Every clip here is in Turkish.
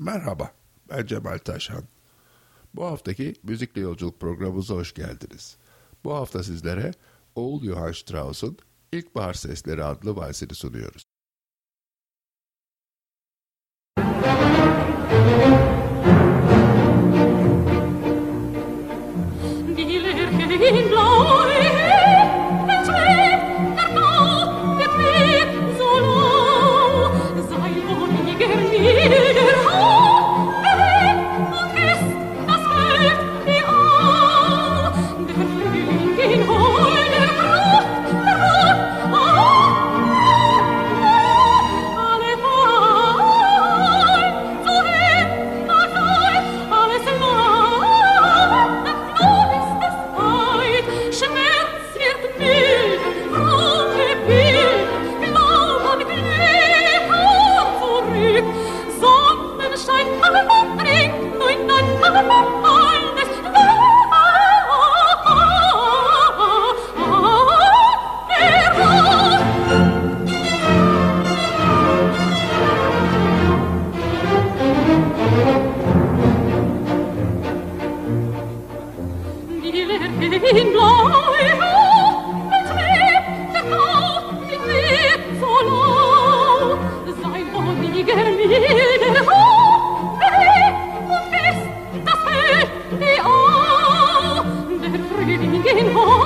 Merhaba, ben Cemal Taşhan. Bu haftaki Müzikle Yolculuk programımıza hoş geldiniz. Bu hafta sizlere Oğul Johann Strauss'un İlkbahar Sesleri adlı valsini sunuyoruz. Thank you. 这是人民公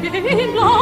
别运